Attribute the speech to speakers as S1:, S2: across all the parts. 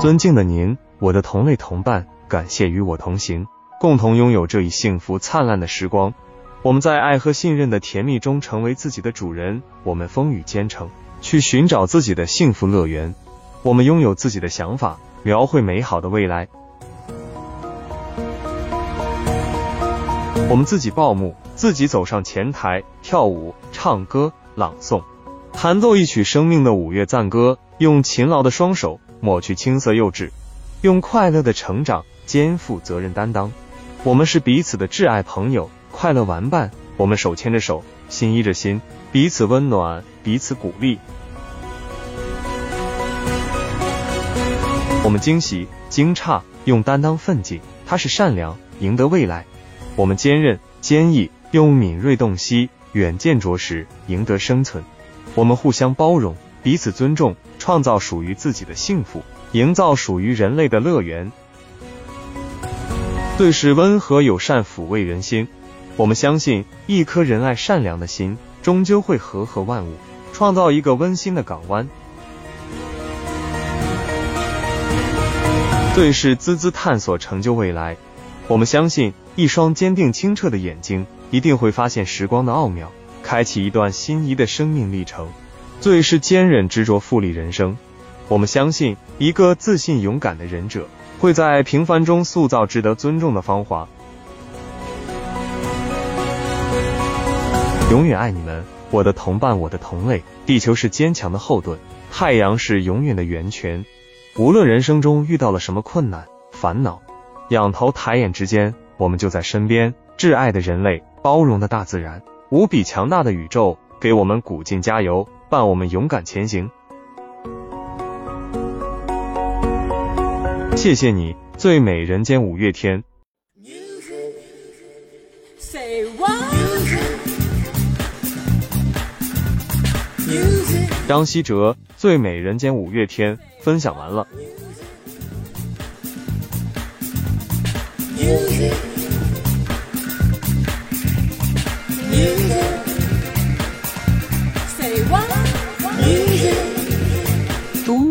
S1: 尊敬的您，我的同类同伴，感谢与我同行，共同拥有这一幸福灿烂的时光。我们在爱和信任的甜蜜中成为自己的主人，我们风雨兼程，去寻找自己的幸福乐园。我们拥有自己的想法，描绘美好的未来。我们自己报幕，自己走上前台，跳舞、唱歌、朗诵，弹奏一曲生命的五月赞歌，用勤劳的双手抹去青涩幼稚，用快乐的成长肩负责任担当。我们是彼此的挚爱朋友，快乐玩伴。我们手牵着手，心依着心，彼此温暖，彼此鼓励。我们惊喜、惊诧，用担当奋进。他是善良，赢得未来。我们坚韧坚毅，用敏锐洞悉、远见卓识赢得生存。我们互相包容，彼此尊重，创造属于自己的幸福，营造属于人类的乐园。对视温和友善，抚慰人心。我们相信，一颗仁爱善良的心，终究会和合万物，创造一个温馨的港湾。对视孜孜探索，成就未来。我们相信。一双坚定清澈的眼睛，一定会发现时光的奥妙，开启一段心仪的生命历程。最是坚韧执着，富丽人生。我们相信，一个自信勇敢的忍者，会在平凡中塑造值得尊重的芳华。永远爱你们，我的同伴，我的同类。地球是坚强的后盾，太阳是永远的源泉。无论人生中遇到了什么困难、烦恼，仰头抬眼之间。我们就在身边，挚爱的人类，包容的大自然，无比强大的宇宙，给我们鼓劲加油，伴我们勇敢前行。谢谢你，最美人间五月天。张希哲，最美人间五月天，分享完了。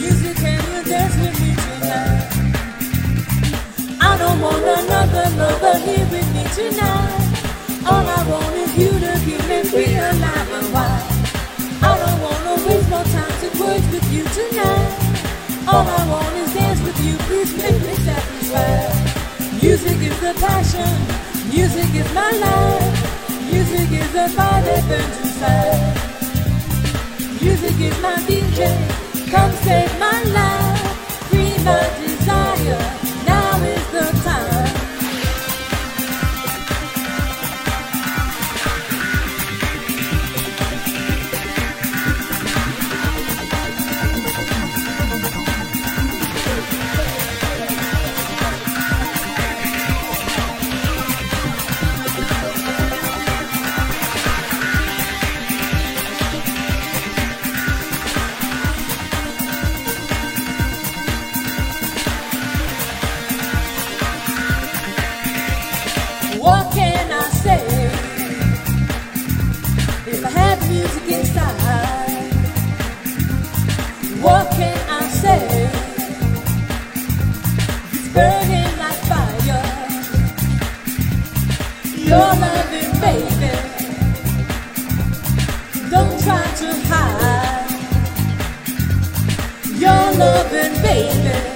S2: Music can you dance with me tonight I don't want another lover here with me tonight All I want is my life. Music is the fire that burns inside. Music is my DJ, come save my life. I had music inside, what can I say? It's burning like fire. Your loving baby. Don't try to hide. Your loving baby.